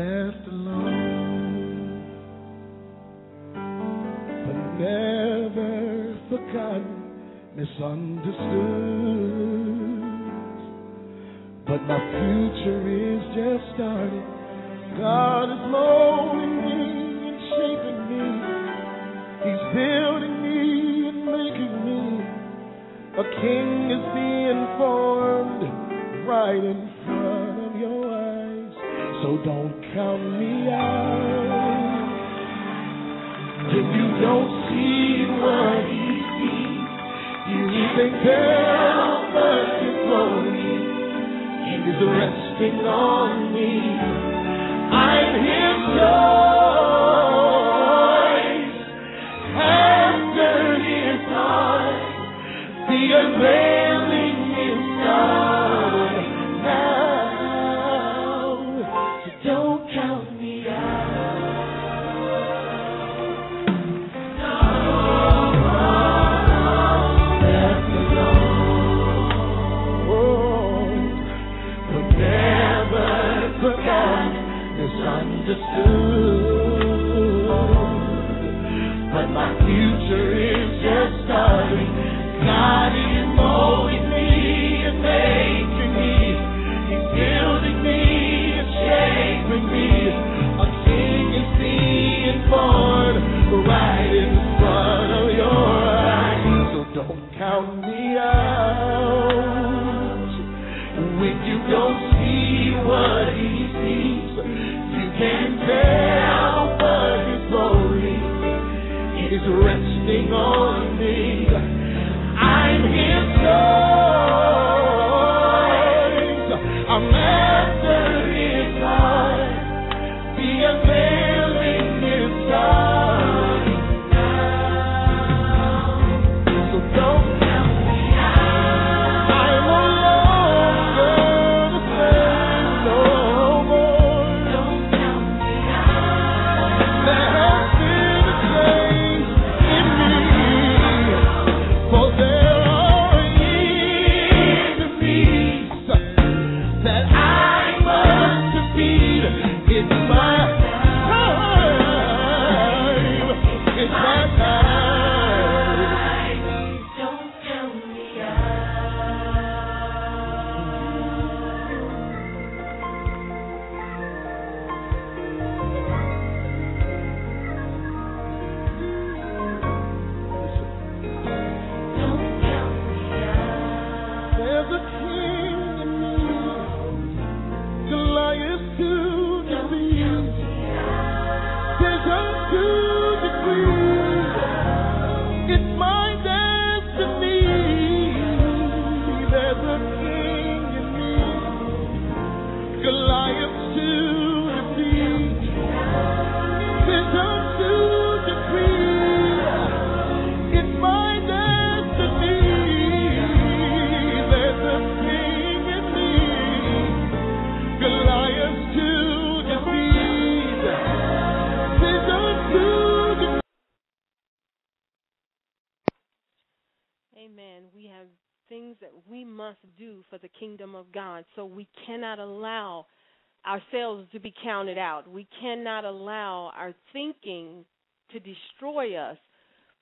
left alone, but never forgotten, misunderstood. But my future is just starting. God is molding me and shaping me. He's building me and making me. A king is being formed right in front of your eyes. So don't count me out. If you don't see what he sees, you can tell but you glory is resting on me. I'm his choice. After his heart, the unveiling on me. I'm his choice. Do for the kingdom of God. So we cannot allow ourselves to be counted out. We cannot allow our thinking to destroy us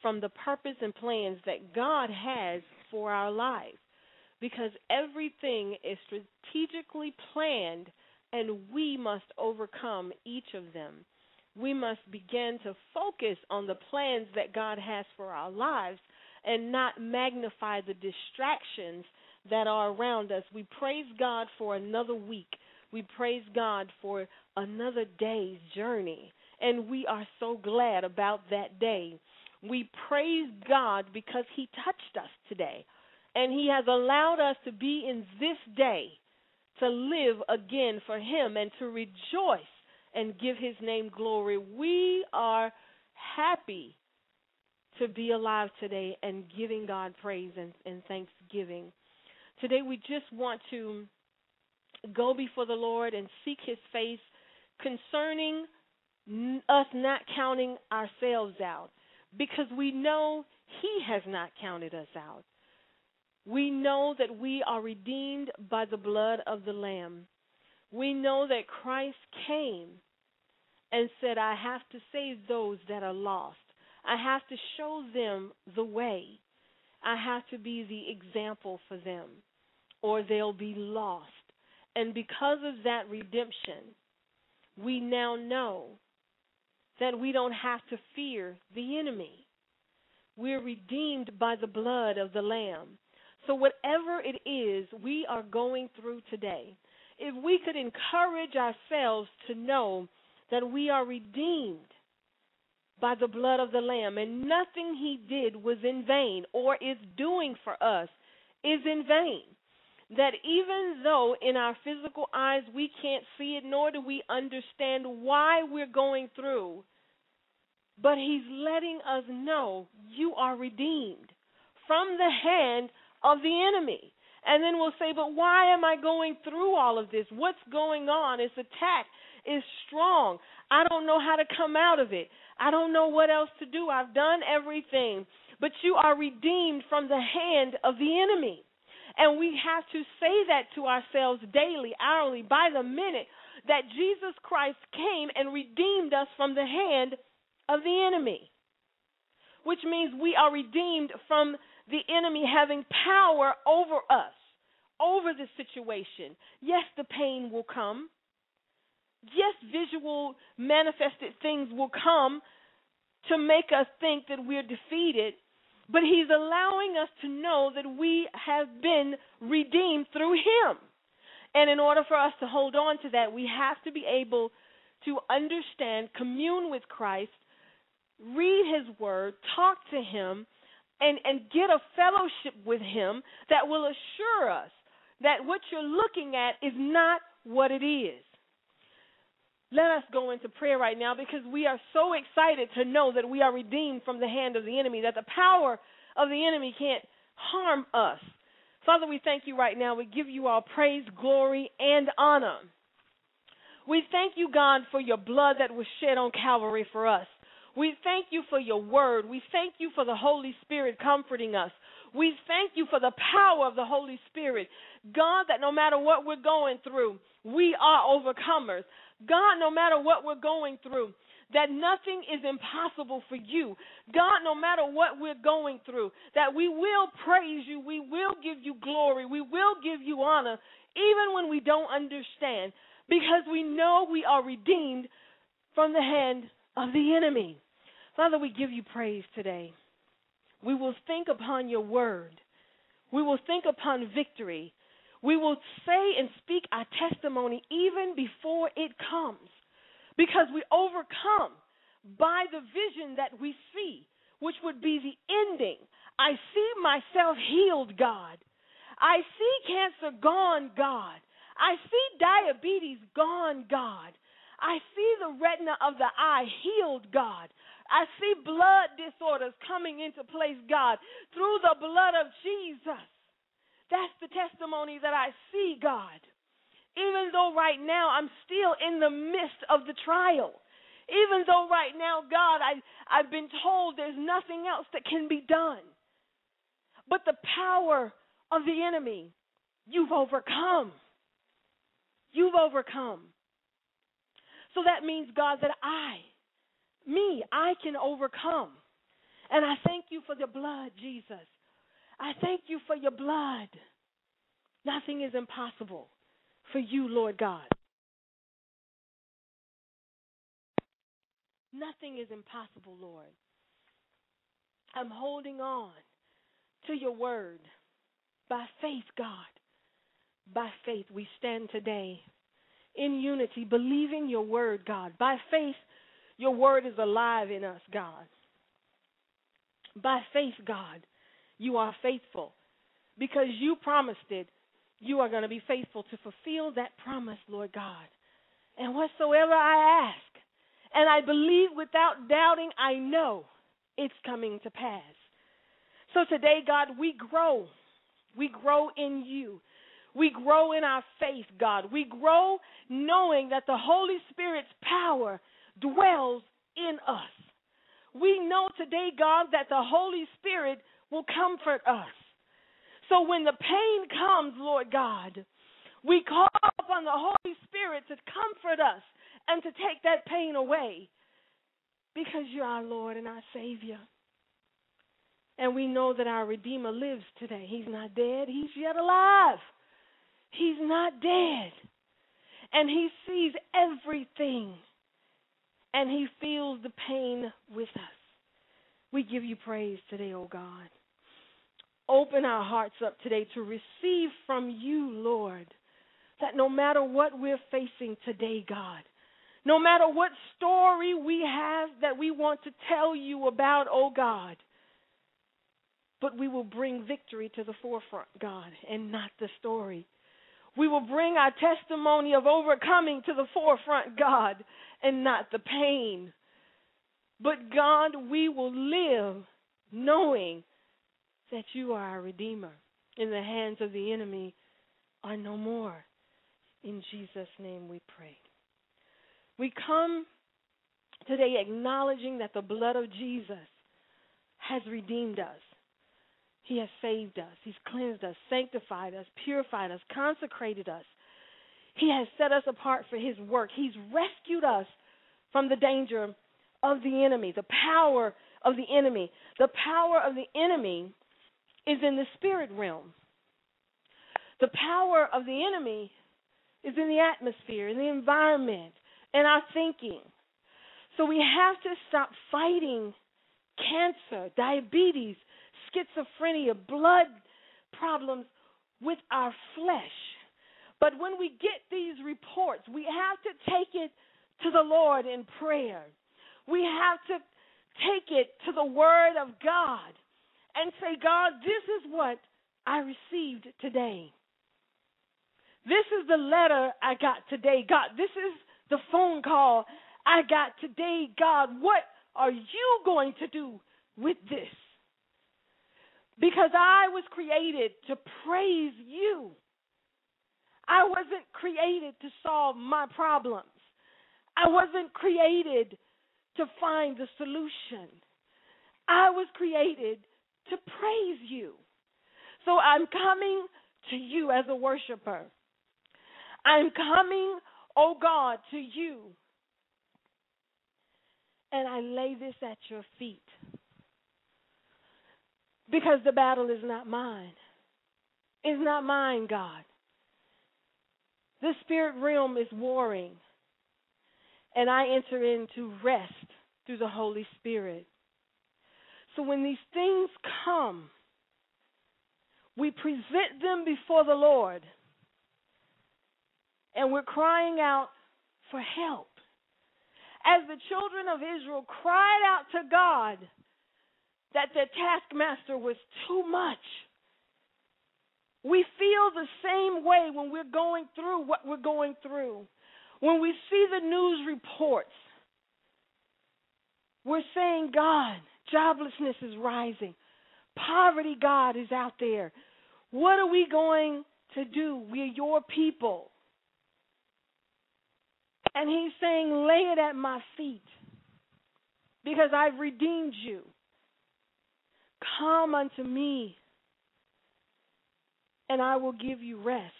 from the purpose and plans that God has for our lives. Because everything is strategically planned and we must overcome each of them. We must begin to focus on the plans that God has for our lives and not magnify the distractions that are around us. We praise God for another week. We praise God for another day's journey. And we are so glad about that day. We praise God because He touched us today. And He has allowed us to be in this day to live again for Him and to rejoice and give His name glory. We are happy to be alive today and giving God praise and, and thanksgiving. Today, we just want to go before the Lord and seek His face concerning us not counting ourselves out because we know He has not counted us out. We know that we are redeemed by the blood of the Lamb. We know that Christ came and said, I have to save those that are lost. I have to show them the way. I have to be the example for them, or they'll be lost. And because of that redemption, we now know that we don't have to fear the enemy. We're redeemed by the blood of the Lamb. So, whatever it is we are going through today, if we could encourage ourselves to know that we are redeemed by the blood of the Lamb, and nothing He did was in vain or is doing for us is in vain. That even though in our physical eyes we can't see it, nor do we understand why we're going through, but He's letting us know you are redeemed from the hand of the enemy. And then we'll say, but why am I going through all of this? What's going on? This attack is strong. I don't know how to come out of it. I don't know what else to do. I've done everything. But you are redeemed from the hand of the enemy. And we have to say that to ourselves daily, hourly, by the minute, that Jesus Christ came and redeemed us from the hand of the enemy. Which means we are redeemed from the enemy having power over us, over the situation. Yes, the pain will come. Yes, visual manifested things will come to make us think that we're defeated, but He's allowing us to know that we have been redeemed through Him. And in order for us to hold on to that, we have to be able to understand, commune with Christ, read His Word, talk to Him, and, and get a fellowship with Him that will assure us that what you're looking at is not what it is. Let us go into prayer right now because we are so excited to know that we are redeemed from the hand of the enemy, that the power of the enemy can't harm us. Father, we thank you right now. We give you all praise, glory, and honor. We thank you, God, for your blood that was shed on Calvary for us. We thank you for your word. We thank you for the Holy Spirit comforting us. We thank you for the power of the Holy Spirit. God, that no matter what we're going through, we are overcomers. God, no matter what we're going through, that nothing is impossible for you. God, no matter what we're going through, that we will praise you, we will give you glory, we will give you honor, even when we don't understand, because we know we are redeemed from the hand of the enemy. Father, we give you praise today. We will think upon your word. We will think upon victory. We will say and speak our testimony even before it comes because we overcome by the vision that we see, which would be the ending. I see myself healed, God. I see cancer gone, God. I see diabetes gone, God. I see the retina of the eye healed, God. I see blood disorders coming into place, God, through the blood of Jesus. That's the testimony that I see, God. Even though right now I'm still in the midst of the trial. Even though right now, God, I, I've been told there's nothing else that can be done. But the power of the enemy, you've overcome. You've overcome. So that means, God, that I, me, I can overcome. And I thank you for the blood, Jesus. I thank you for your blood. Nothing is impossible for you, Lord God. Nothing is impossible, Lord. I'm holding on to your word by faith, God. By faith, we stand today in unity, believing your word, God. By faith, your word is alive in us, God. By faith, God, you are faithful. Because you promised it, you are going to be faithful to fulfill that promise, Lord God. And whatsoever I ask, and I believe without doubting, I know it's coming to pass. So today, God, we grow. We grow in you. We grow in our faith, God. We grow knowing that the Holy Spirit's power dwells in us. We know today, God, that the Holy Spirit will comfort us. So when the pain comes, Lord God, we call upon the Holy Spirit to comfort us and to take that pain away because you're our Lord and our Savior. And we know that our Redeemer lives today. He's not dead, He's yet alive. He's not dead. And He sees everything. And He feels the pain with us. We give you praise today, O oh God. Open our hearts up today to receive from you, Lord, that no matter what we're facing today, God, no matter what story we have that we want to tell you about, oh God, but we will bring victory to the forefront, God, and not the story. We will bring our testimony of overcoming to the forefront, God, and not the pain. But God, we will live knowing that you are our Redeemer, in the hands of the enemy are no more. In Jesus' name we pray. We come today acknowledging that the blood of Jesus has redeemed us. He has saved us. He's cleansed us, sanctified us, purified us, consecrated us. He has set us apart for His work. He's rescued us from the danger of the enemy, the power of the enemy. The power of the enemy is in the spirit realm. The power of the enemy is in the atmosphere, in the environment, in our thinking. So we have to stop fighting cancer, diabetes, schizophrenia, blood problems with our flesh. But when we get these reports, we have to take it to the Lord in prayer. We have to take it to the Word of God and say, God, this is what I received today. This is the letter I got today. God, this is the phone call I got today. God, what are you going to do with this? Because I was created to praise you. I wasn't created to solve my problems. I wasn't created to find the solution. I was created to praise you. So I'm coming to you as a worshiper. I'm coming, oh God, to you. And I lay this at your feet. Because the battle is not mine. It's not mine, God. The spirit realm is warring. And I enter into rest through the Holy Spirit. So when these things come, we present them before the Lord and we're crying out for help. As the children of Israel cried out to God that their taskmaster was too much. We feel the same way when we're going through what we're going through. When we see the news reports, we're saying, God, Joblessness is rising. Poverty, God, is out there. What are we going to do? We're your people. And he's saying, lay it at my feet because I've redeemed you. Come unto me and I will give you rest.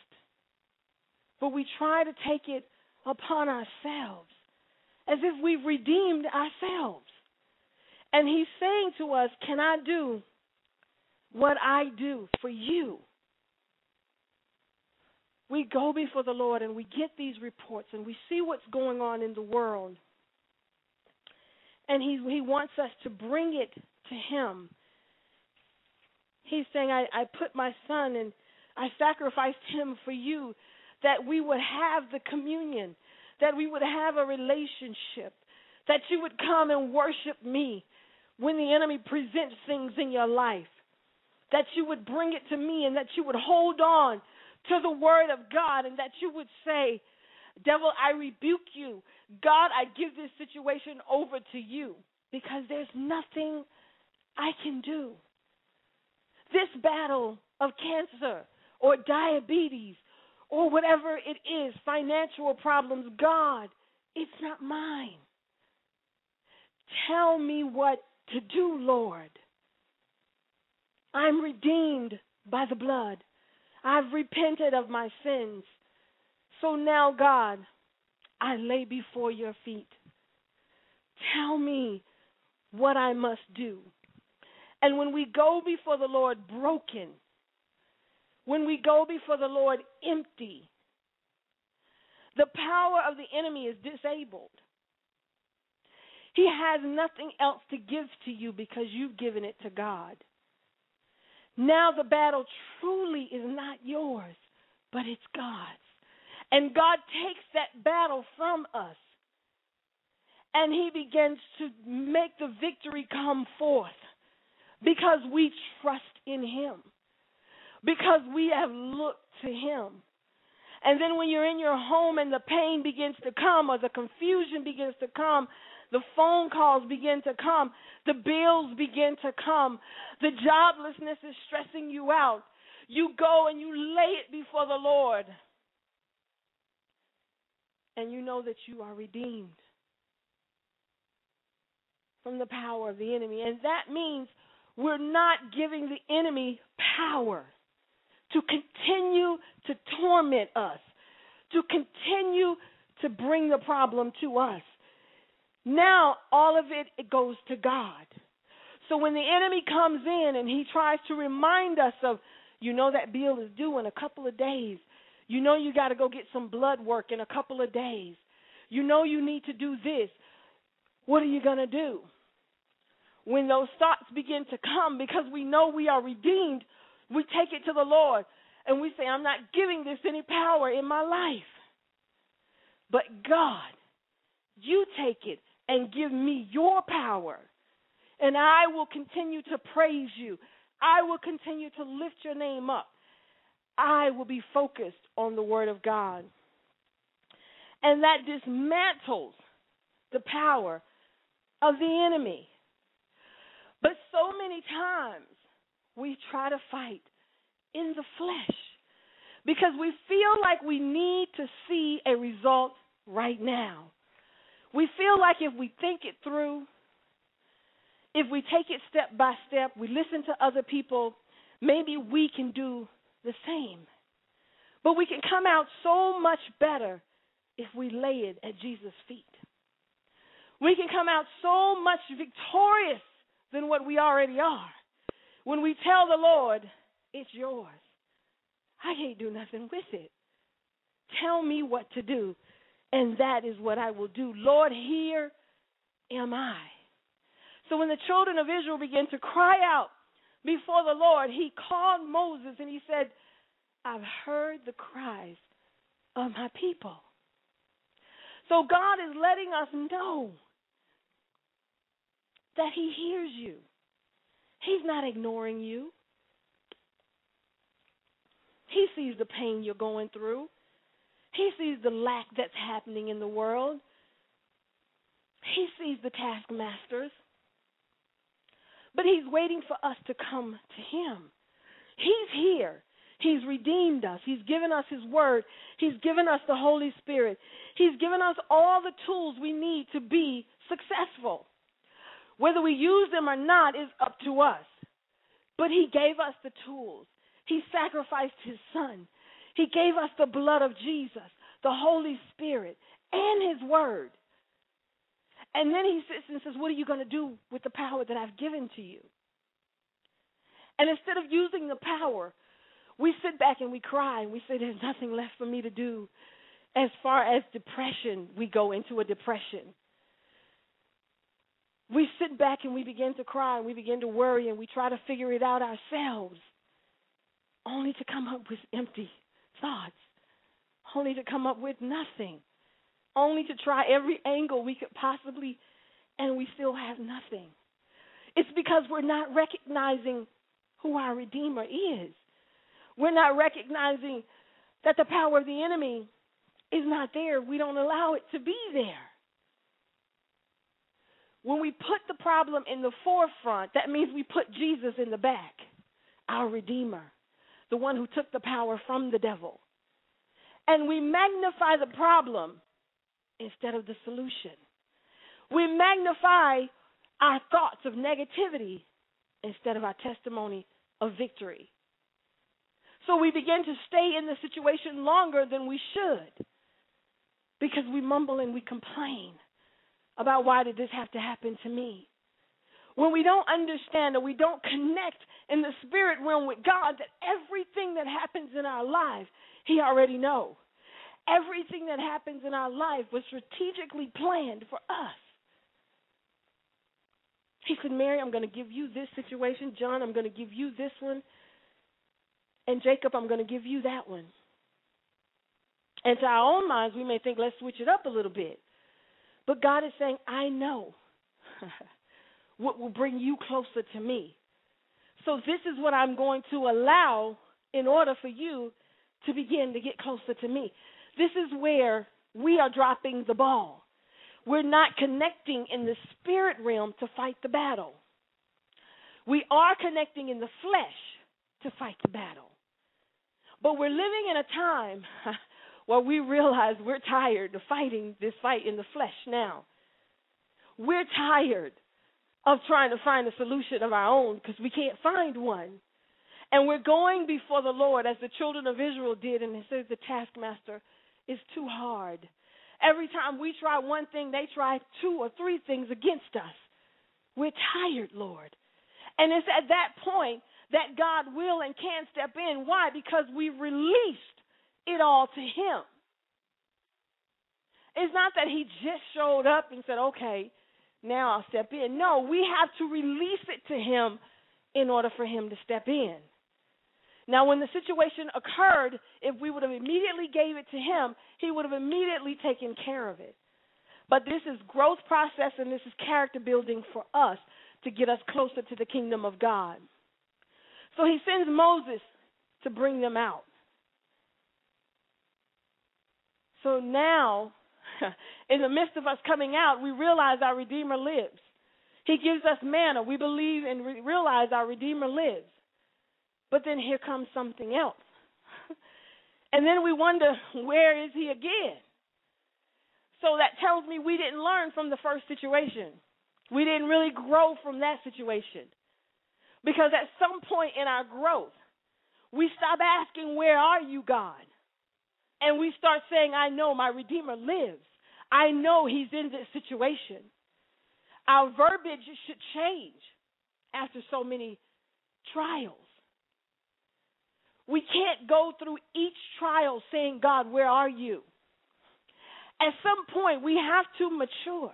But we try to take it upon ourselves as if we've redeemed ourselves. And he's saying to us, Can I do what I do for you? We go before the Lord and we get these reports and we see what's going on in the world. And he, he wants us to bring it to him. He's saying, I, I put my son and I sacrificed him for you that we would have the communion, that we would have a relationship, that you would come and worship me, when the enemy presents things in your life, that you would bring it to me and that you would hold on to the word of God and that you would say, Devil, I rebuke you. God, I give this situation over to you because there's nothing I can do. This battle of cancer or diabetes or whatever it is, financial problems, God, it's not mine. Tell me what to do, Lord. I'm redeemed by the blood. I've repented of my sins. So now, God, I lay before your feet. Tell me what I must do. And when we go before the Lord broken, when we go before the Lord empty, the power of the enemy is disabled. He has nothing else to give to you because you've given it to God. Now the battle truly is not yours, but it's God's. And God takes that battle from us. And He begins to make the victory come forth because we trust in Him, because we have looked to Him. And then when you're in your home and the pain begins to come or the confusion begins to come, the phone calls begin to come, the bills begin to come, the joblessness is stressing you out. You go and you lay it before the Lord. And you know that you are redeemed from the power of the enemy. And that means we're not giving the enemy power to continue to torment us, to continue to bring the problem to us. Now, all of it, it goes to God. So when the enemy comes in and he tries to remind us of, you know, that bill is due in a couple of days. You know, you got to go get some blood work in a couple of days. You know, you need to do this. What are you going to do? When those thoughts begin to come, because we know we are redeemed, we take it to the Lord and we say, I'm not giving this any power in my life. But God, you take it and give me your power. And I will continue to praise you. I will continue to lift your name up. I will be focused on the Word of God. And that dismantles the power of the enemy. But so many times we try to fight in the flesh because we feel like we need to see a result right now. We feel like if we think it through, if we take it step by step, we listen to other people, maybe we can do the same. But we can come out so much better if we lay it at Jesus' feet. We can come out so much victorious than what we already are when we tell the Lord, it's yours. I can't do nothing with it. Tell me what to do, and that is what I will do. Lord, here am I. So when the children of Israel began to cry out before the Lord, he called Moses and he said, I've heard the cries of my people. So God is letting us know that he hears you. He's not ignoring you. He sees the pain you're going through. He sees the lack that's happening in the world. He sees the taskmasters. But He's waiting for us to come to Him. He's here. He's redeemed us. He's given us His Word. He's given us the Holy Spirit. He's given us all the tools we need to be successful. Whether we use them or not is up to us. But He gave us the tools. He sacrificed His Son. He gave us the blood of Jesus, the Holy Spirit, and His Word. And then He sits and says, What are you going to do with the power that I've given to you? And instead of using the power, we sit back and we cry and we say, There's nothing left for me to do. As far as depression, we go into a depression we sit back and we begin to cry and we begin to worry and we try to figure it out ourselves, only to come up with empty thoughts, only to come up with nothing, only to try every angle we could possibly, and we still have nothing. It's because we're not recognizing who our Redeemer is. We're not recognizing that the power of the enemy is not there. We don't allow it to be there. When we put the problem in the forefront, that means we put Jesus in the back, our Redeemer, the one who took the power from the devil. And we magnify the problem instead of the solution. We magnify our thoughts of negativity instead of our testimony of victory. So we begin to stay in the situation longer than we should. because we mumble and we complain about why did this have to happen to me. When we don't understand or we don't connect in the spirit realm with God that everything that happens in our life, He already knows. Everything that happens in our life was strategically planned for us. He said, Mary, I'm going to give you this situation. John, I'm going to give you this one. And Jacob, I'm going to give you that one. And to our own minds, we may think, let's switch it up a little bit. But God is saying, I know what will bring you closer to me. So this is what I'm going to allow in order for you to begin to get closer to me. This is where we are dropping the ball. We're not connecting in the spirit realm to fight the battle. We are connecting in the flesh to fight the battle. But we're living in a time where we realize we're tired of fighting this fight in the flesh now. We're tired of trying to find a solution of our own because we can't find one. And we're going before the Lord as the children of Israel did, and it says the taskmaster is too hard. Every time we try one thing, they try two or three things against us. We're tired, Lord. And it's at that point that God will and can step in. Why? Because we've released it all to Him. It's not that He just showed up and said, okay, now I'll step in. No, we have to release it to Him in order for Him to step in. Now, when the situation occurred, if we would have immediately gave it to him, he would have immediately taken care of it. But this is growth process and this is character building for us to get us closer to the kingdom of God. So he sends Moses to bring them out. So now, in the midst of us coming out, we realize our Redeemer lives. He gives us manna. We believe and re- realize our Redeemer lives. But then here comes something else. and then we wonder, where is he again? So that tells me we didn't learn from the first situation. We didn't really grow from that situation. Because at some point in our growth, we stop asking, Where are you, God? And we start saying, I know my Redeemer lives. I know he's in this situation. Our verbiage should change after so many trials. We can't go through each trial saying, God, where are you? At some point, we have to mature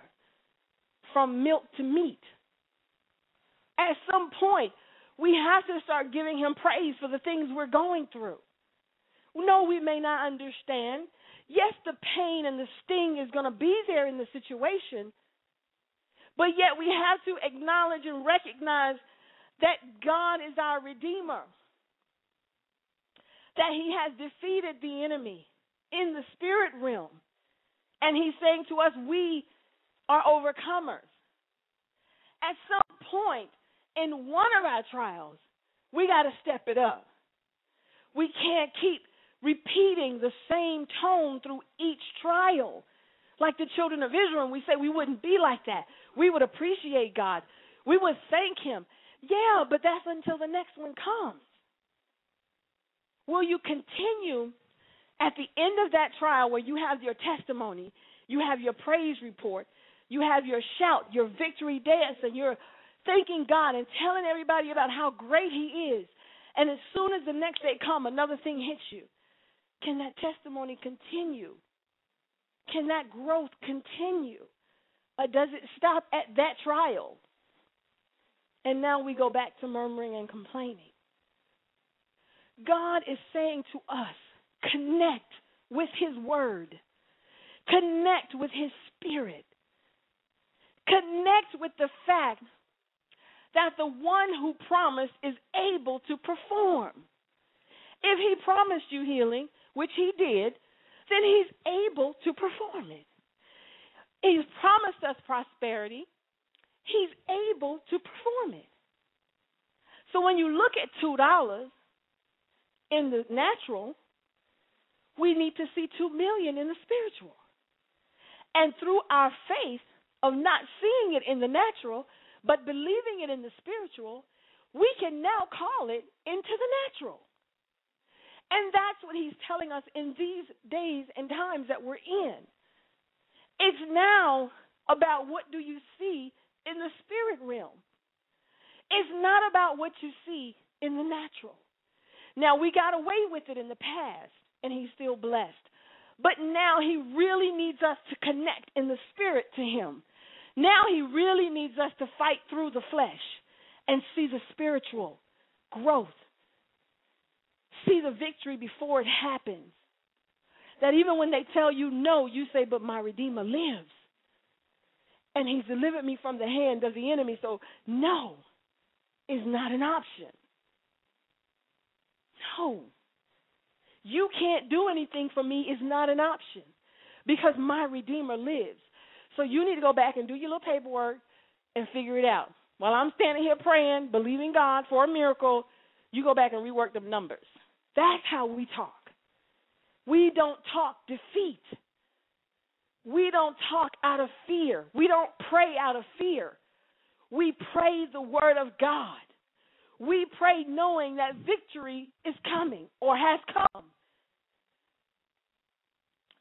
from milk to meat. At some point, we have to start giving Him praise for the things we're going through. No, we may not understand. Yes, the pain and the sting is going to be there in the situation, but yet we have to acknowledge and recognize that God is our Redeemer that he has defeated the enemy in the spirit realm. And he's saying to us, we are overcomers. At some point in one of our trials, we got to step it up. We can't keep repeating the same tone through each trial. Like the children of Israel, we say we wouldn't be like that. We would appreciate God. We would thank Him. Yeah, but that's until the next one comes. Will you continue at the end of that trial where you have your testimony, you have your praise report, you have your shout, your victory dance, and you're thanking God and telling everybody about how great He is. And as soon as the next day comes, another thing hits you. Can that testimony continue? Can that growth continue? Or does it stop at that trial? And now we go back to murmuring and complaining. God is saying to us connect with His Word, connect with His Spirit, connect with the fact that the one who promised is able to perform. If He promised you healing, which He did, then He's able to perform it. He's promised us prosperity, He's able to perform it. So when you look at $2, in the natural, we need to see 2 million in the spiritual. And through our faith of not seeing it in the natural, but believing it in the spiritual, we can now call it into the natural. And that's what he's telling us in these days and times that we're in. It's now about what do you see in the spirit realm. It's not about what you see in the natural. Now, we got away with it in the past, and he's still blessed. But now he really needs us to connect in the spirit to him. Now he really needs us to fight through the flesh and see the spiritual growth. See the victory before it happens. That even when they tell you no, you say, But my Redeemer lives. And he's delivered me from the hand of the enemy. So, no is not an option. No. You can't do anything for me is not an option because my Redeemer lives. So you need to go back and do your little paperwork and figure it out. While I'm standing here praying, believing God for a miracle, you go back and rework the numbers. That's how we talk. We don't talk defeat. We don't talk out of fear. We don't pray out of fear. We pray the word of God. We pray knowing that victory is coming or has come.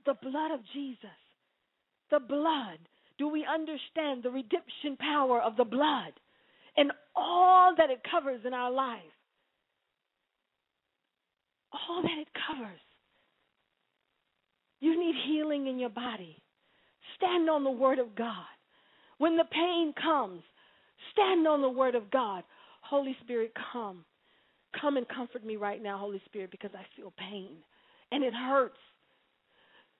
The blood of Jesus. The blood. Do we understand the redemption power of the blood and all that it covers in our life? All that it covers. You need healing in your body. Stand on the Word of God. When the pain comes, stand on the Word of God. Holy Spirit, come. Come and comfort me right now, Holy Spirit, because I feel pain and it hurts.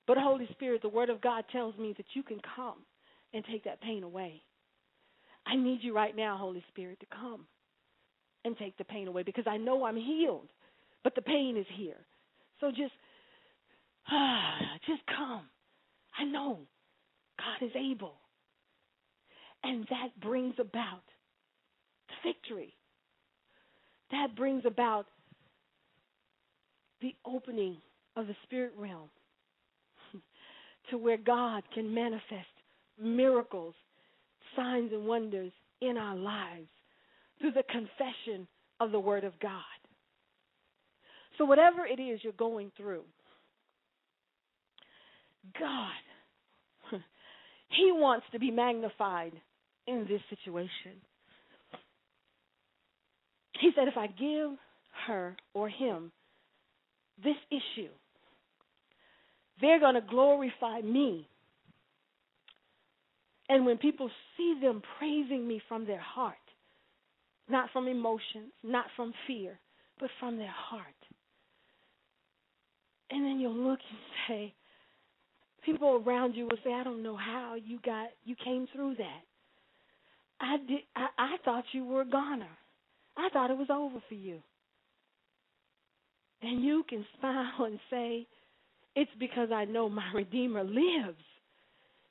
But, Holy Spirit, the Word of God tells me that you can come and take that pain away. I need you right now, Holy Spirit, to come and take the pain away because I know I'm healed, but the pain is here. So just, ah, just come. I know God is able. And that brings about the victory. That brings about the opening of the spirit realm to where God can manifest miracles, signs, and wonders in our lives through the confession of the Word of God. So, whatever it is you're going through, God, He wants to be magnified in this situation. He said, if I give her or him this issue, they're going to glorify me. And when people see them praising me from their heart, not from emotions, not from fear, but from their heart. And then you'll look and say, people around you will say, I don't know how you got you came through that. I did I, I thought you were a goner. I thought it was over for you. And you can smile and say, It's because I know my Redeemer lives.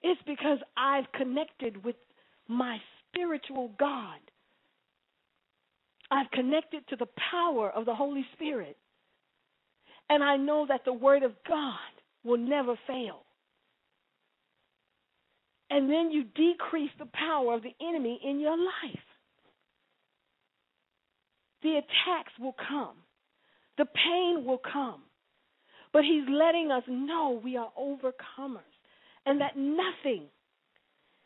It's because I've connected with my spiritual God. I've connected to the power of the Holy Spirit. And I know that the Word of God will never fail. And then you decrease the power of the enemy in your life the attacks will come, the pain will come. But he's letting us know we are overcomers and that nothing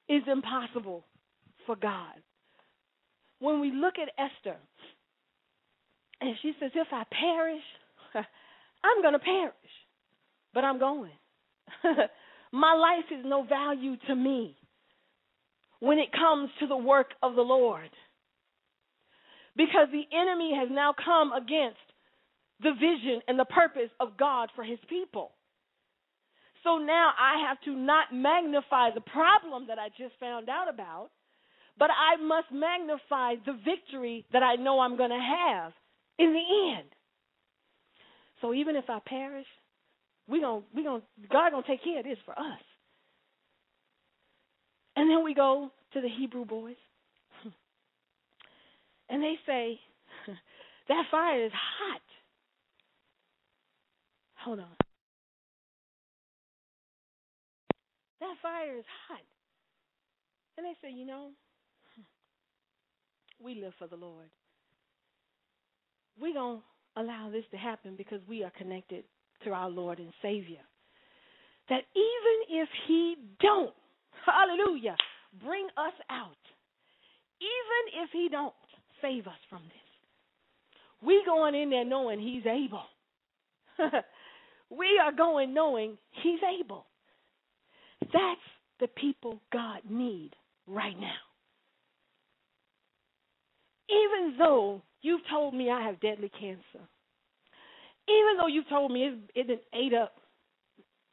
is impossible for God. When we look at Esther, and she says, If I perish, I'm going to perish, but I'm going. My life is no value to me when it comes to the work of the Lord because the enemy has now come against the vision and the purpose of God for his people. So now I have to not magnify the problem that I just found out about, but I must magnify the victory that I know I'm going to have in the end. So even if I perish, we going we going God going to take care of this for us. And then we go to the Hebrew boys. And they say, that fire is hot. Hold on. That fire is hot. And they say, you know, we live for the Lord. We're going to allow this to happen because we are connected to our Lord and Savior. that even if he don't, hallelujah, bring us out, even if he don't save us from this, we going in there knowing he's able. we are going knowing he's able. That's the people God need right now. Even though you've told me I have deadly cancer, even though you've told me it's, it's ate up,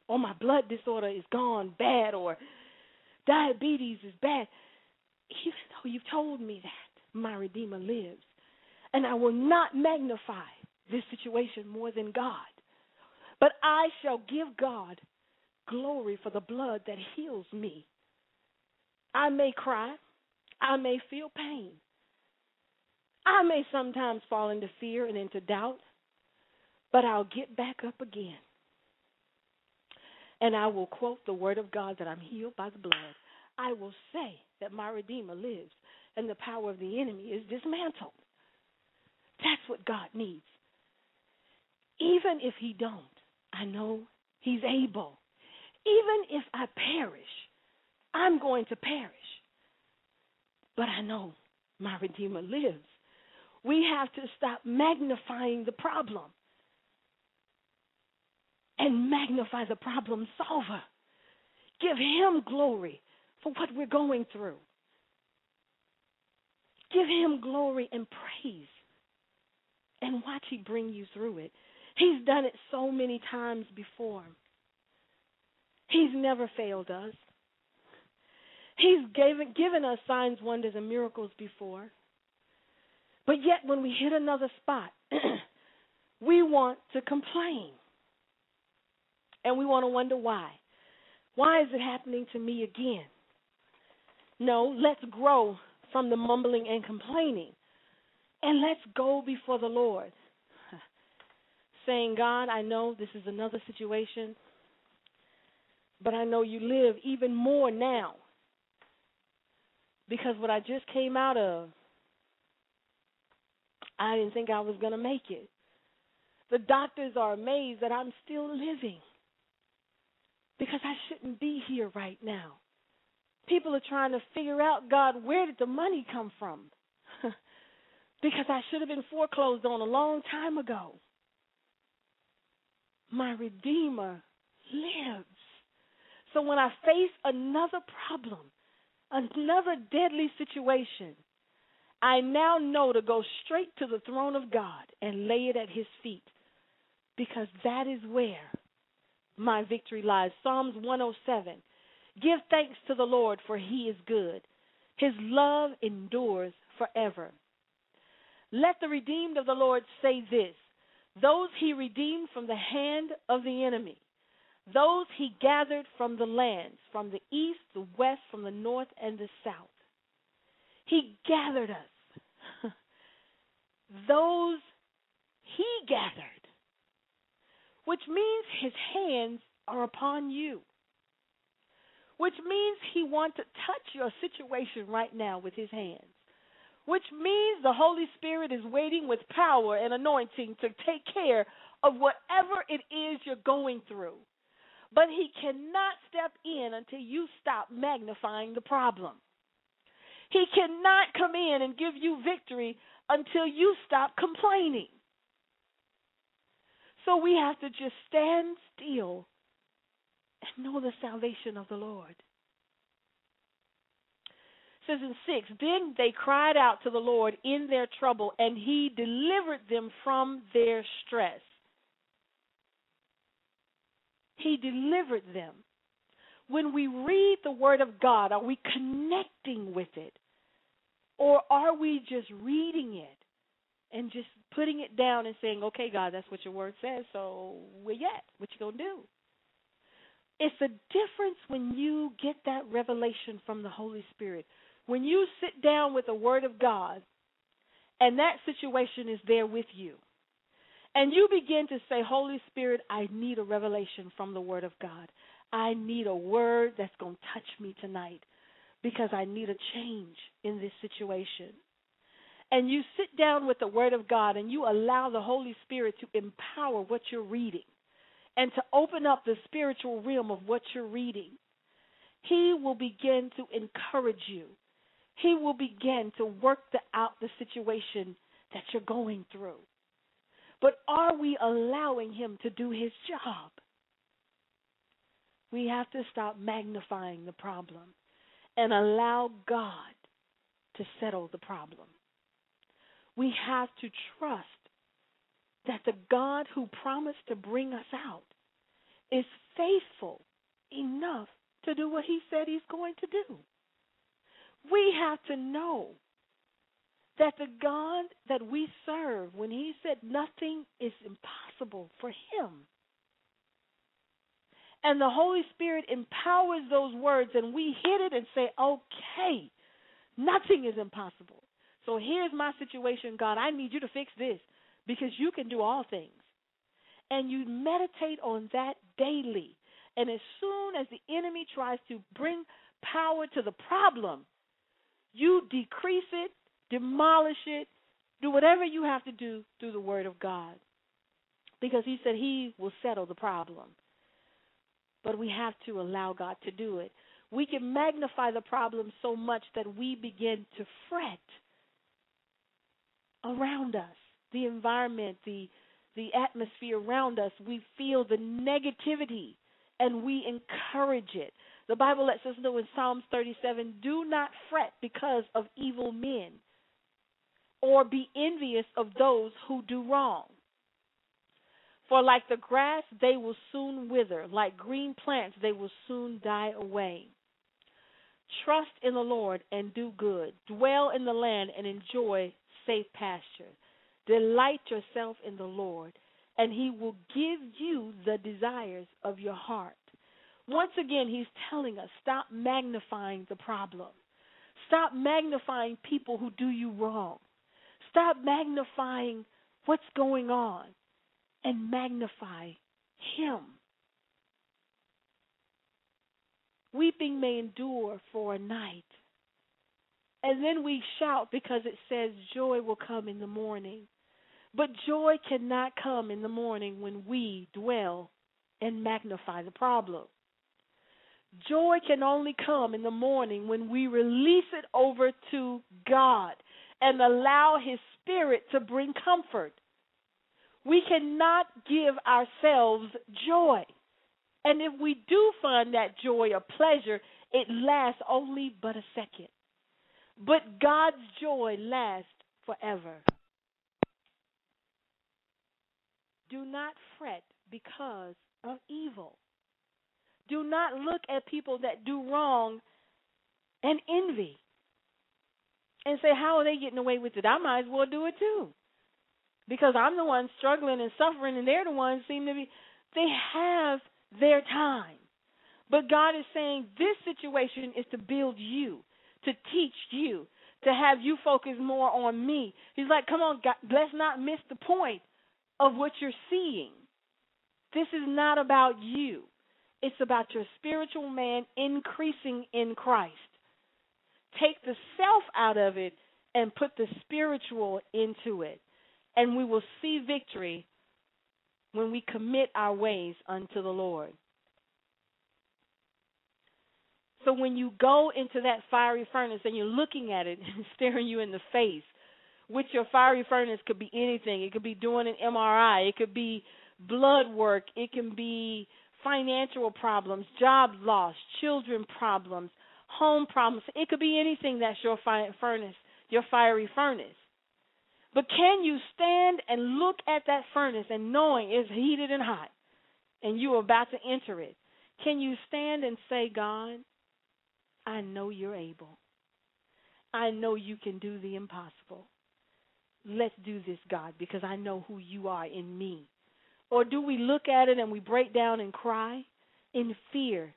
or my blood disorder is gone bad, or diabetes is bad, even though you've told me that, my Redeemer lives. And I will not magnify this situation more than God. But I shall give God glory for the blood that heals me. I may cry. I may feel pain. I may sometimes fall into fear and into doubt, but I'll get back up again. And I will quote the word of God that I'm healed by the blood. I will say that my Redeemer lives and the power of the enemy is dismantled. That's what God needs. Even if he don't, I know he's able. Even if I perish, I'm going to perish. But I know my Redeemer lives. We have to stop magnifying the problem and magnify the problem solver. Give him glory for what we're going through. Give him glory and praise and watch he bring you through it. He's done it so many times before. He's never failed us. He's given, given us signs, wonders, and miracles before. But yet, when we hit another spot, we want to complain. And we want to wonder why. Why is it happening to me again? No, let's grow from the mumbling and complaining. And let's go before the Lord. Saying, God, I know this is another situation, but I know you live even more now. Because what I just came out of, I didn't think I was going to make it. The doctors are amazed that I'm still living because I shouldn't be here right now. People are trying to figure out, God, where did the money come from? because I should have been foreclosed on a long time ago. My Redeemer lives. So when I face another problem, another deadly situation, I now know to go straight to the throne of God and lay it at his feet because that is where my victory lies. Psalms 107. Give thanks to the Lord, for he is good. His love endures forever. Let the redeemed of the Lord say this those he redeemed from the hand of the enemy, those he gathered from the lands, from the east, the west, from the north, and the south. He gathered us. those he gathered, which means his hands are upon you, which means he wants to touch your situation right now with his hands which means the Holy Spirit is waiting with power and anointing to take care of whatever it is you're going through. But He cannot step in until you stop magnifying the problem. He cannot come in and give you victory until you stop complaining. So we have to just stand still and know the salvation of the Lord says in 6 Then they cried out to the Lord in their trouble, and he delivered them from their stress. He delivered them. When we read the Word of God, are we connecting with it? Or are we just reading it and just putting it down and saying, okay, God, that's what your Word says, so where you at? What you going to do? It's a difference when you get that revelation from the Holy Spirit when you sit down with the Word of God and that situation is there with you, and you begin to say, Holy Spirit, I need a revelation from the Word of God. I need a word that's going to touch me tonight because I need a change in this situation. And you sit down with the Word of God and you allow the Holy Spirit to empower what you're reading and to open up the spiritual realm of what you're reading, He will begin to encourage you. He will begin to work the, out the situation that you're going through. But are we allowing Him to do His job? We have to stop magnifying the problem and allow God to settle the problem. We have to trust that the God who promised to bring us out is faithful enough to do what he said he's going to do. We have to know that the God that we serve, when he said nothing is impossible for him, and the Holy Spirit empowers those words, and we hit it and say, okay, nothing is impossible. So here's my situation, God. I need you to fix this because you can do all things. And you meditate on that daily. And as soon as the enemy tries to bring power to the problem, you decrease it, demolish it, do whatever you have to do through the Word of God. Because He said He will settle the problem. But we have to allow God to do it. We can magnify the problem so much that we begin to fret around us the environment, the the atmosphere around us, we feel the negativity and we encourage it. The Bible lets us know in Psalms 37 do not fret because of evil men or be envious of those who do wrong. For like the grass, they will soon wither, like green plants, they will soon die away. Trust in the Lord and do good. Dwell in the land and enjoy safe pasture. Delight yourself in the Lord, and He will give you the desires of your heart. Once again, He's telling us stop magnifying the problem. Stop magnifying people who do you wrong. Stop magnifying what's going on and magnify Him. Weeping may endure for a night. And then we shout because it says joy will come in the morning. But joy cannot come in the morning when we dwell and magnify the problem. Joy can only come in the morning when we release it over to God and allow His Spirit to bring comfort. We cannot give ourselves joy. And if we do find that joy or pleasure, it lasts only but a second. But God's joy lasts forever. Do not fret because of evil. Do not look at people that do wrong and envy and say, How are they getting away with it? I might as well do it too. Because I'm the one struggling and suffering, and they're the ones seem to be. They have their time. But God is saying this situation is to build you, to teach you, to have you focus more on me. He's like, Come on, God, let's not miss the point of what you're seeing. This is not about you. It's about your spiritual man increasing in Christ. Take the self out of it and put the spiritual into it. And we will see victory when we commit our ways unto the Lord. So when you go into that fiery furnace and you're looking at it and staring you in the face, which your fiery furnace could be anything. It could be doing an MRI. It could be blood work. It can be financial problems, job loss, children problems, home problems. It could be anything that's your furnace, your fiery furnace. But can you stand and look at that furnace and knowing it's heated and hot and you are about to enter it? Can you stand and say, God, I know you're able. I know you can do the impossible let's do this, God, because I know who you are in me? Or do we look at it and we break down and cry in fear,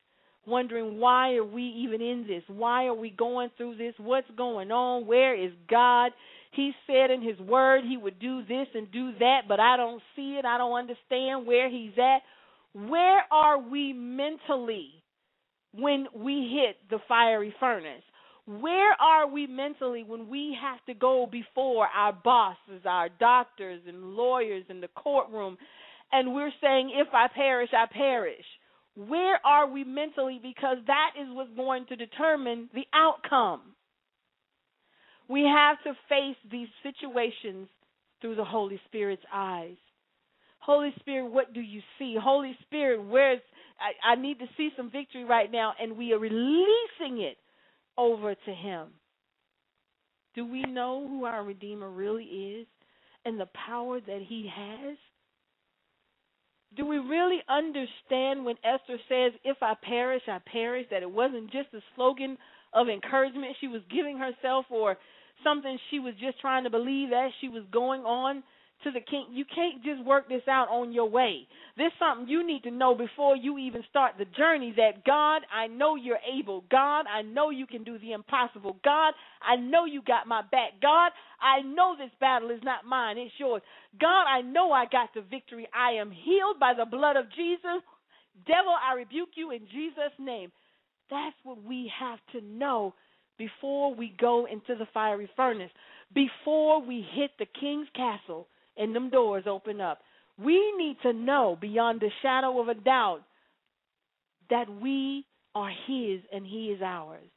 wondering why are we even in this? Why are we going through this? What's going on? Where is God? He said in his word he would do this and do that, but I don't see it. I don't understand where he's at. Where are we mentally when we hit the fiery furnace? Where are we mentally when we have to go before our bosses, our doctors, and lawyers in the courtroom and we're saying, if I perish, I perish. Where are we mentally? Because that is what's going to determine the outcome. We have to face these situations through the Holy Spirit's eyes. Holy Spirit, what do you see? Holy Spirit, where's I, I need to see some victory right now, and we are releasing it over to Him. Do we know who our Redeemer really is and the power that He has? Do we really understand when Esther says, If I perish, I perish, that it wasn't just a slogan of encouragement she was giving herself or something she was just trying to believe as she was going on to the king. You can't just work this out on your way. This something you need to know before you even start the journey that God, I know you're able. God, I know you can do the impossible. God, I know you got my back. God, I know this battle is not mine, it's yours. God, I know I got the victory. I am healed by the blood of Jesus. Devil, I rebuke you in Jesus' name. That's what we have to know before we go into the fiery furnace, before we hit the king's castle and them doors open up. We need to know beyond the shadow of a doubt that we are His and He is ours.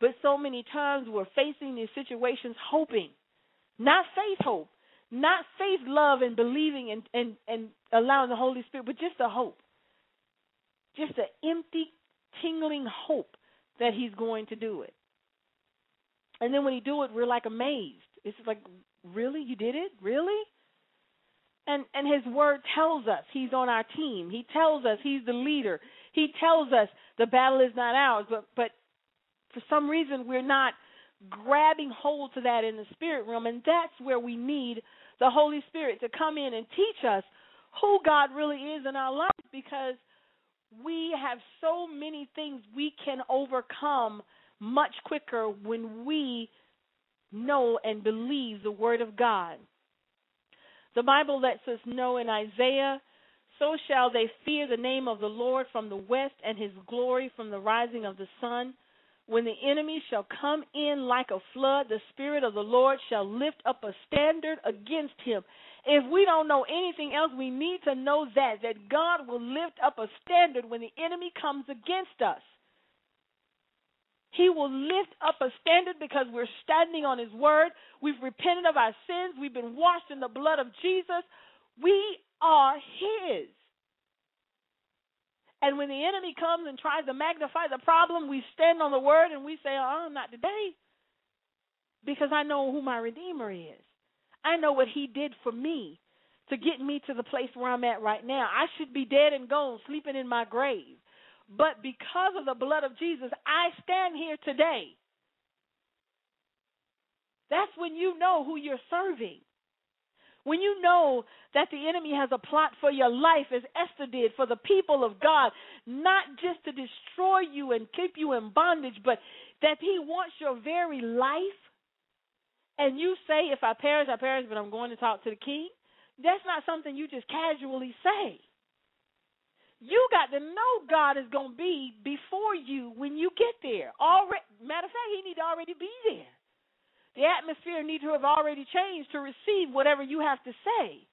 But so many times we're facing these situations hoping, not faith hope, not faith love and believing and, and, and allowing the Holy Spirit, but just a hope. Just an empty, tingling hope that He's going to do it. And then when He do it, we're like amazed. It's like, really? You did it? Really? And and his word tells us he's on our team. He tells us he's the leader. He tells us the battle is not ours, but but for some reason we're not grabbing hold to that in the spirit realm and that's where we need the Holy Spirit to come in and teach us who God really is in our life because we have so many things we can overcome much quicker when we know and believe the Word of God. The Bible lets us know in Isaiah, so shall they fear the name of the Lord from the west and his glory from the rising of the sun. When the enemy shall come in like a flood, the Spirit of the Lord shall lift up a standard against him. If we don't know anything else, we need to know that, that God will lift up a standard when the enemy comes against us. He will lift up a standard because we're standing on His word. We've repented of our sins. We've been washed in the blood of Jesus. We are His. And when the enemy comes and tries to magnify the problem, we stand on the word and we say, Oh, not today. Because I know who my Redeemer is. I know what He did for me to get me to the place where I'm at right now. I should be dead and gone, sleeping in my grave. But because of the blood of Jesus, I stand here today. That's when you know who you're serving. When you know that the enemy has a plot for your life, as Esther did for the people of God, not just to destroy you and keep you in bondage, but that he wants your very life, and you say, If I perish, I perish, but I'm going to talk to the king, that's not something you just casually say. You got to know God is going to be before you when you get there. Already, matter of fact, He need to already be there. The atmosphere need to have already changed to receive whatever you have to say.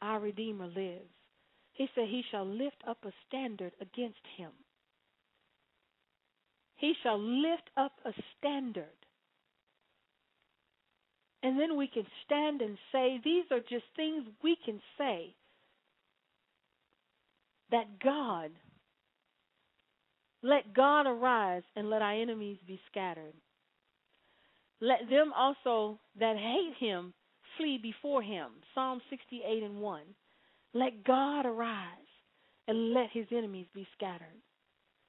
Our Redeemer lives. He said, He shall lift up a standard against him. He shall lift up a standard and then we can stand and say, these are just things we can say that God, let God arise and let our enemies be scattered. Let them also that hate him flee before him. Psalm 68 and 1. Let God arise and let his enemies be scattered.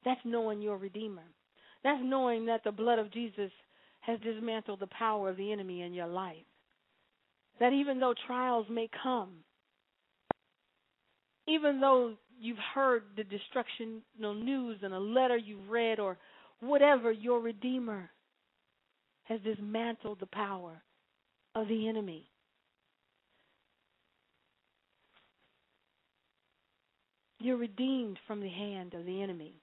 That's knowing your Redeemer. That's knowing that the blood of Jesus has dismantled the power of the enemy in your life. That even though trials may come, even though you've heard the destructional news in a letter you've read or whatever, your Redeemer has dismantled the power of the enemy. You're redeemed from the hand of the enemy.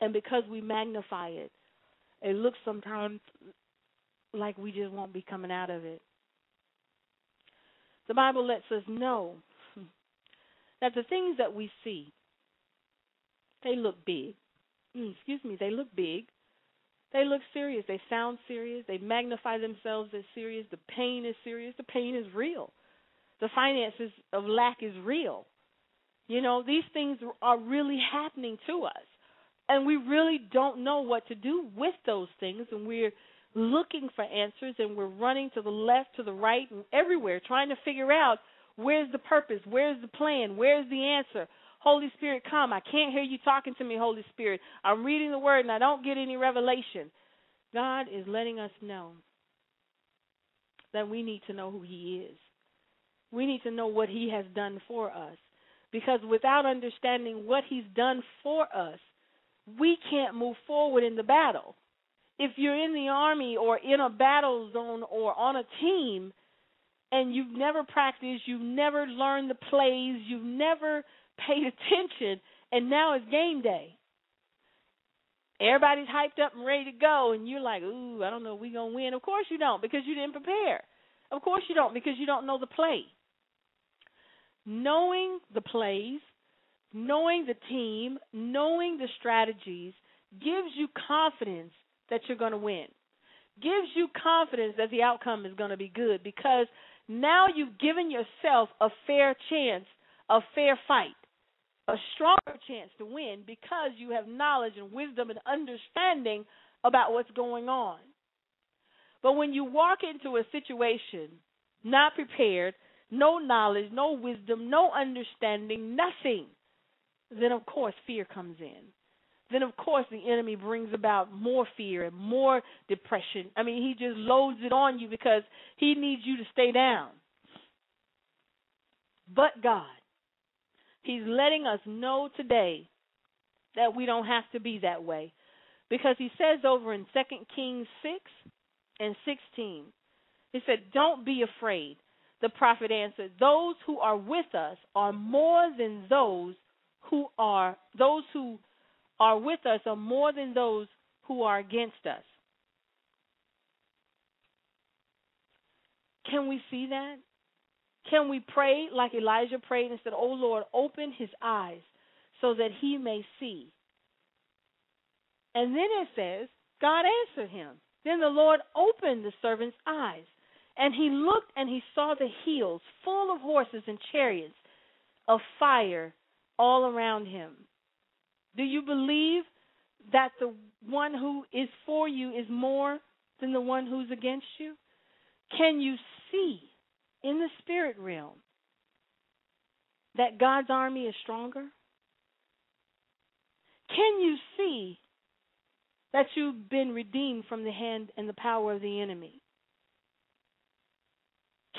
And because we magnify it, it looks sometimes like we just won't be coming out of it. the Bible lets us know that the things that we see, they look big. Mm, excuse me, they look big. They look serious. They sound serious. They magnify themselves as serious. The pain is serious. The pain is real. The finances of lack is real. You know, these things are really happening to us. And we really don't know what to do with those things. And we're looking for answers and we're running to the left, to the right, and everywhere trying to figure out where's the purpose, where's the plan, where's the answer. Holy Spirit, come. I can't hear you talking to me, Holy Spirit. I'm reading the word and I don't get any revelation. God is letting us know that we need to know who He is. We need to know what He has done for us. Because without understanding what He's done for us, we can't move forward in the battle if you're in the army or in a battle zone or on a team and you've never practiced, you've never learned the plays, you've never paid attention, and now it's game day. Everybody's hyped up and ready to go, and you're like, "Ooh, I don't know, we gonna win." Of course you don't, because you didn't prepare. Of course you don't, because you don't know the play. Knowing the plays, knowing the team, knowing the strategies gives you confidence that you're going to win. Gives you confidence that the outcome is going to be good because now you've given yourself a fair chance, a fair fight, a stronger chance to win because you have knowledge and wisdom and understanding about what's going on. But when you walk into a situation not prepared, no knowledge, no wisdom, no understanding, nothing, then of course fear comes in then of course the enemy brings about more fear and more depression. I mean, he just loads it on you because he needs you to stay down. But God, he's letting us know today that we don't have to be that way. Because he says over in 2 Kings 6 and 16, he said, Don't be afraid. The prophet answered, Those who are with us are more than those who are those who are with us are more than those who are against us. Can we see that? Can we pray like Elijah prayed and said, Oh Lord, open his eyes so that he may see? And then it says, God answered him. Then the Lord opened the servant's eyes, and he looked and he saw the hills full of horses and chariots of fire all around him. Do you believe that the one who is for you is more than the one who's against you? Can you see in the spirit realm that God's army is stronger? Can you see that you've been redeemed from the hand and the power of the enemy?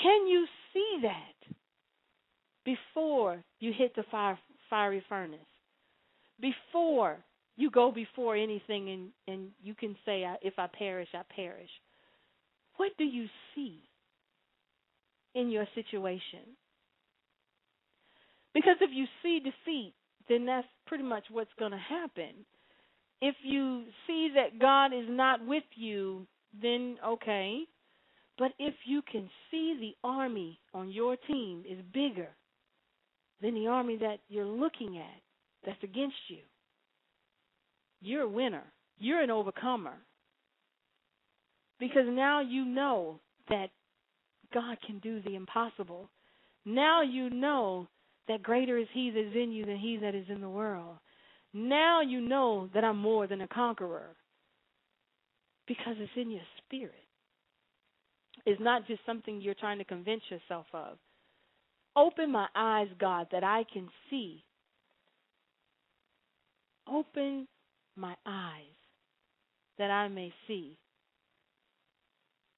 Can you see that before you hit the fire, fiery furnace? before you go before anything and and you can say if I perish I perish. What do you see in your situation? Because if you see defeat, then that's pretty much what's going to happen. If you see that God is not with you, then okay. But if you can see the army on your team is bigger than the army that you're looking at, that's against you. You're a winner. You're an overcomer. Because now you know that God can do the impossible. Now you know that greater is He that is in you than He that is in the world. Now you know that I'm more than a conqueror. Because it's in your spirit. It's not just something you're trying to convince yourself of. Open my eyes, God, that I can see Open my eyes that I may see.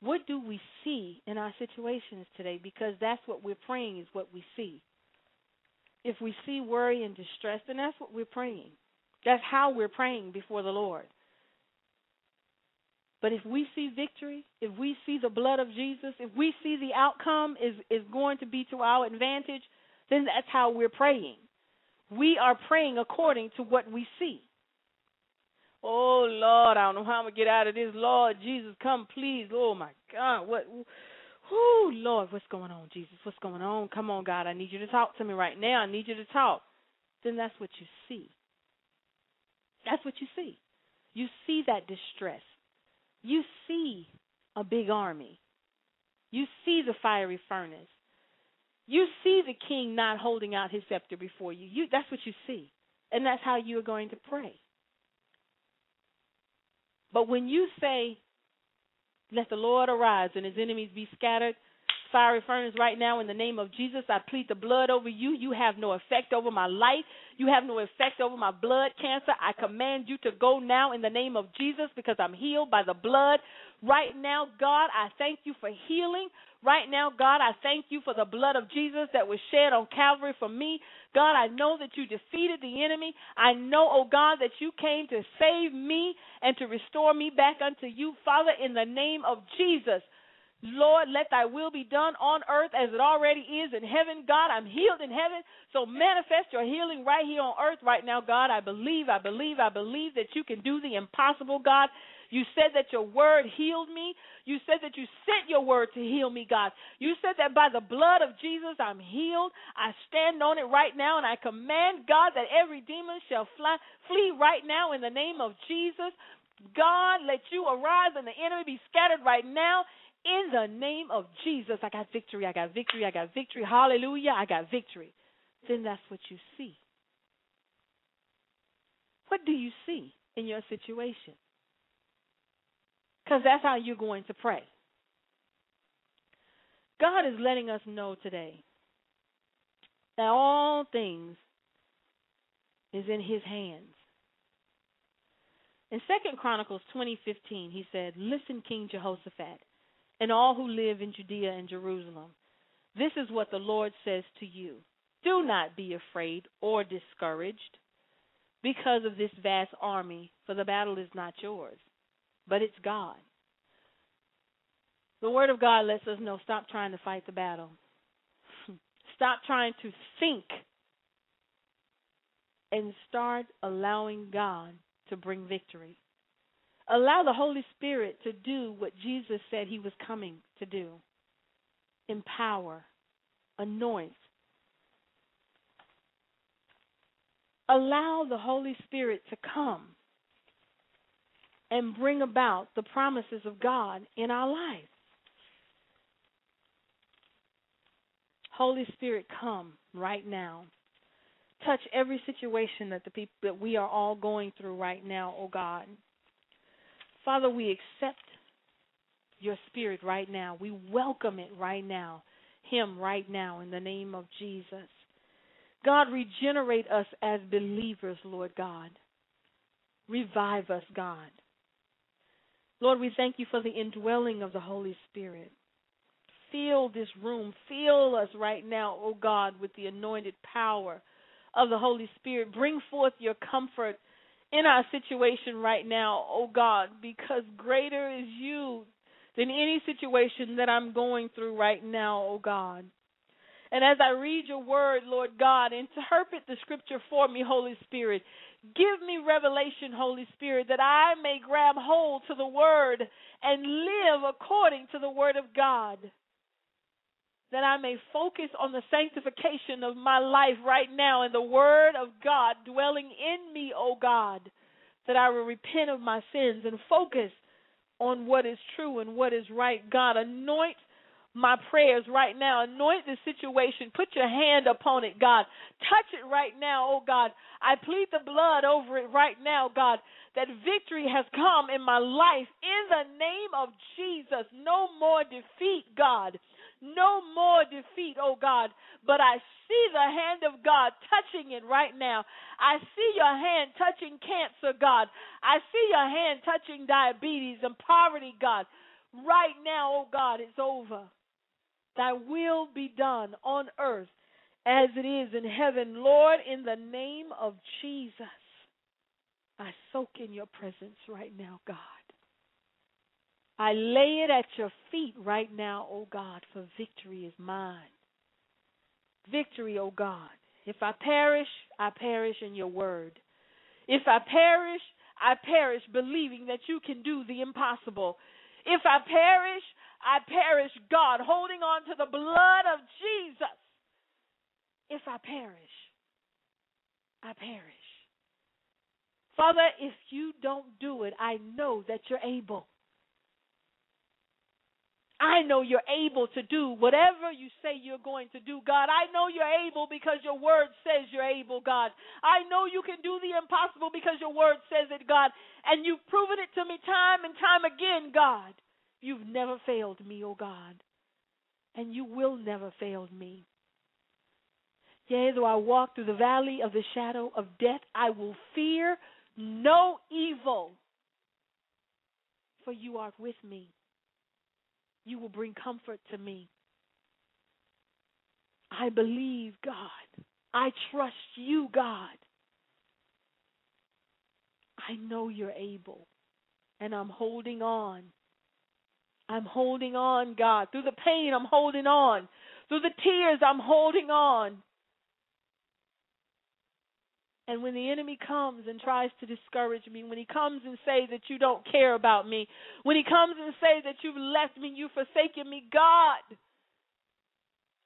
What do we see in our situations today? Because that's what we're praying is what we see. If we see worry and distress, then that's what we're praying. That's how we're praying before the Lord. But if we see victory, if we see the blood of Jesus, if we see the outcome is, is going to be to our advantage, then that's how we're praying we are praying according to what we see. Oh Lord, I don't know how I'm gonna get out of this. Lord Jesus, come please. Oh my God, what Oh, Lord, what's going on, Jesus? What's going on? Come on, God. I need you to talk to me right now. I need you to talk. Then that's what you see. That's what you see. You see that distress. You see a big army. You see the fiery furnace. You see the king not holding out his scepter before you. you that's what you see. And that's how you are going to pray. But when you say, let the Lord arise and his enemies be scattered, fiery furnace right now in the name of Jesus. I plead the blood over you. You have no effect over my life. You have no effect over my blood cancer. I command you to go now in the name of Jesus because I'm healed by the blood. Right now, God, I thank you for healing. Right now, God, I thank you for the blood of Jesus that was shed on Calvary for me. God, I know that you defeated the enemy. I know, oh God, that you came to save me and to restore me back unto you. Father, in the name of Jesus, Lord, let thy will be done on earth as it already is in heaven. God, I'm healed in heaven. So manifest your healing right here on earth right now, God. I believe, I believe, I believe that you can do the impossible, God. You said that your word healed me. You said that you sent your word to heal me, God. You said that by the blood of Jesus I'm healed. I stand on it right now and I command, God, that every demon shall fly, flee right now in the name of Jesus. God, let you arise and the enemy be scattered right now in the name of Jesus, I got victory, I got victory, I got victory. Hallelujah, I got victory. Then that's what you see. What do you see in your situation? Because that's how you're going to pray. God is letting us know today that all things is in his hands. In Second Chronicles 20:15, he said, "Listen, King Jehoshaphat, and all who live in Judea and Jerusalem. This is what the Lord says to you Do not be afraid or discouraged because of this vast army, for the battle is not yours, but it's God. The Word of God lets us know stop trying to fight the battle. Stop trying to think and start allowing God to bring victory. Allow the Holy Spirit to do what Jesus said he was coming to do empower, anoint. Allow the Holy Spirit to come and bring about the promises of God in our lives. Holy Spirit, come right now. Touch every situation that the people that we are all going through right now, oh God. Father, we accept your spirit right now. We welcome it right now, Him right now, in the name of Jesus. God, regenerate us as believers, Lord God. Revive us, God. Lord, we thank you for the indwelling of the Holy Spirit. Fill this room. Fill us right now, O oh God, with the anointed power of the Holy Spirit. Bring forth your comfort in our situation right now, oh God, because greater is you than any situation that I'm going through right now, oh God. And as I read your word, Lord God, interpret the scripture for me, Holy Spirit. Give me revelation, Holy Spirit, that I may grab hold to the word and live according to the word of God that I may focus on the sanctification of my life right now and the Word of God dwelling in me, O God, that I will repent of my sins and focus on what is true and what is right. God, anoint my prayers right now. Anoint the situation. Put your hand upon it, God. Touch it right now, oh God. I plead the blood over it right now, God, that victory has come in my life in the name of Jesus. No more defeat, God no more defeat, oh God. But I see the hand of God touching it right now. I see your hand touching cancer, God. I see your hand touching diabetes and poverty, God. Right now, oh God, it's over. Thy will be done on earth as it is in heaven. Lord, in the name of Jesus, I soak in your presence right now, God. I lay it at your feet right now, O oh God, for victory is mine. Victory, O oh God. If I perish, I perish in your word. If I perish, I perish believing that you can do the impossible. If I perish, I perish, God, holding on to the blood of Jesus. If I perish, I perish. Father, if you don't do it, I know that you're able. I know you're able to do whatever you say you're going to do, God. I know you're able because your word says you're able, God. I know you can do the impossible because your word says it, God. And you've proven it to me time and time again, God. You've never failed me, oh God. And you will never fail me. Yea, though I walk through the valley of the shadow of death, I will fear no evil, for you are with me you will bring comfort to me. I believe, God. I trust you, God. I know you're able, and I'm holding on. I'm holding on, God. Through the pain, I'm holding on. Through the tears, I'm holding on. And when the enemy comes and tries to discourage me, when he comes and say that you don't care about me, when he comes and say that you've left me, you've forsaken me, God,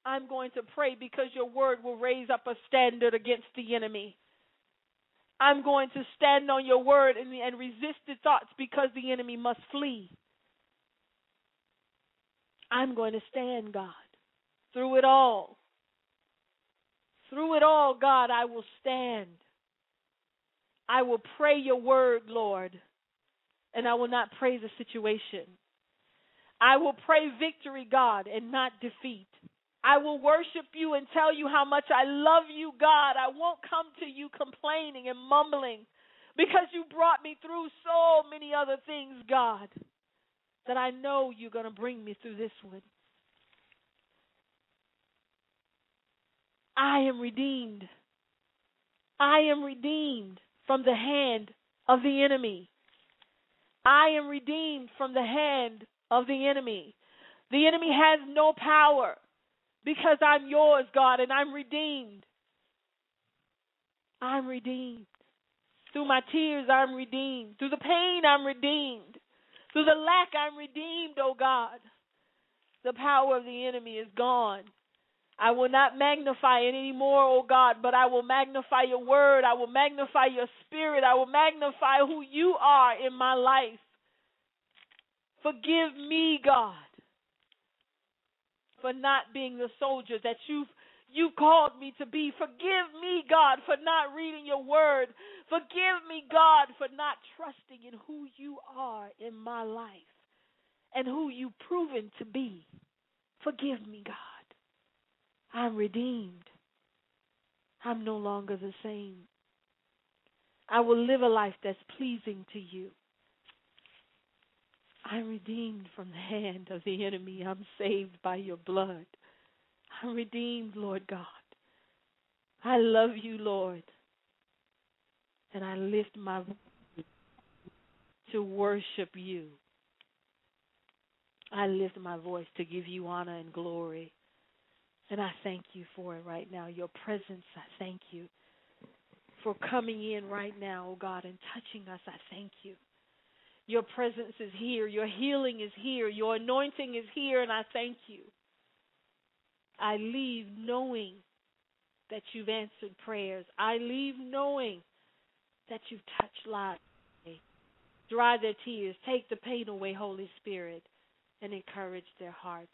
I'm going to pray because your word will raise up a standard against the enemy. I'm going to stand on your word and, and resist the thoughts because the enemy must flee. I'm going to stand, God, through it all. Through it all, God, I will stand. I will pray your word, Lord, and I will not pray the situation. I will pray victory, God, and not defeat. I will worship you and tell you how much I love you, God. I won't come to you complaining and mumbling because you brought me through so many other things, God, that I know you're going to bring me through this one. I am redeemed. I am redeemed from the hand of the enemy. I am redeemed from the hand of the enemy. The enemy has no power because I'm yours, God, and I'm redeemed. I'm redeemed. Through my tears, I'm redeemed. Through the pain, I'm redeemed. Through the lack, I'm redeemed, oh God. The power of the enemy is gone. I will not magnify it anymore, oh God, but I will magnify your word. I will magnify your spirit. I will magnify who you are in my life. Forgive me, God, for not being the soldier that you've you called me to be. Forgive me, God, for not reading your word. Forgive me, God, for not trusting in who you are in my life and who you've proven to be. Forgive me, God. I'm redeemed. I'm no longer the same. I will live a life that's pleasing to you. I'm redeemed from the hand of the enemy. I'm saved by your blood. I'm redeemed, Lord God. I love you, Lord. And I lift my voice to worship you. I lift my voice to give you honor and glory. And I thank you for it right now. Your presence, I thank you. For coming in right now, oh God, and touching us, I thank you. Your presence is here. Your healing is here. Your anointing is here, and I thank you. I leave knowing that you've answered prayers. I leave knowing that you've touched lives. Dry their tears. Take the pain away, Holy Spirit, and encourage their hearts.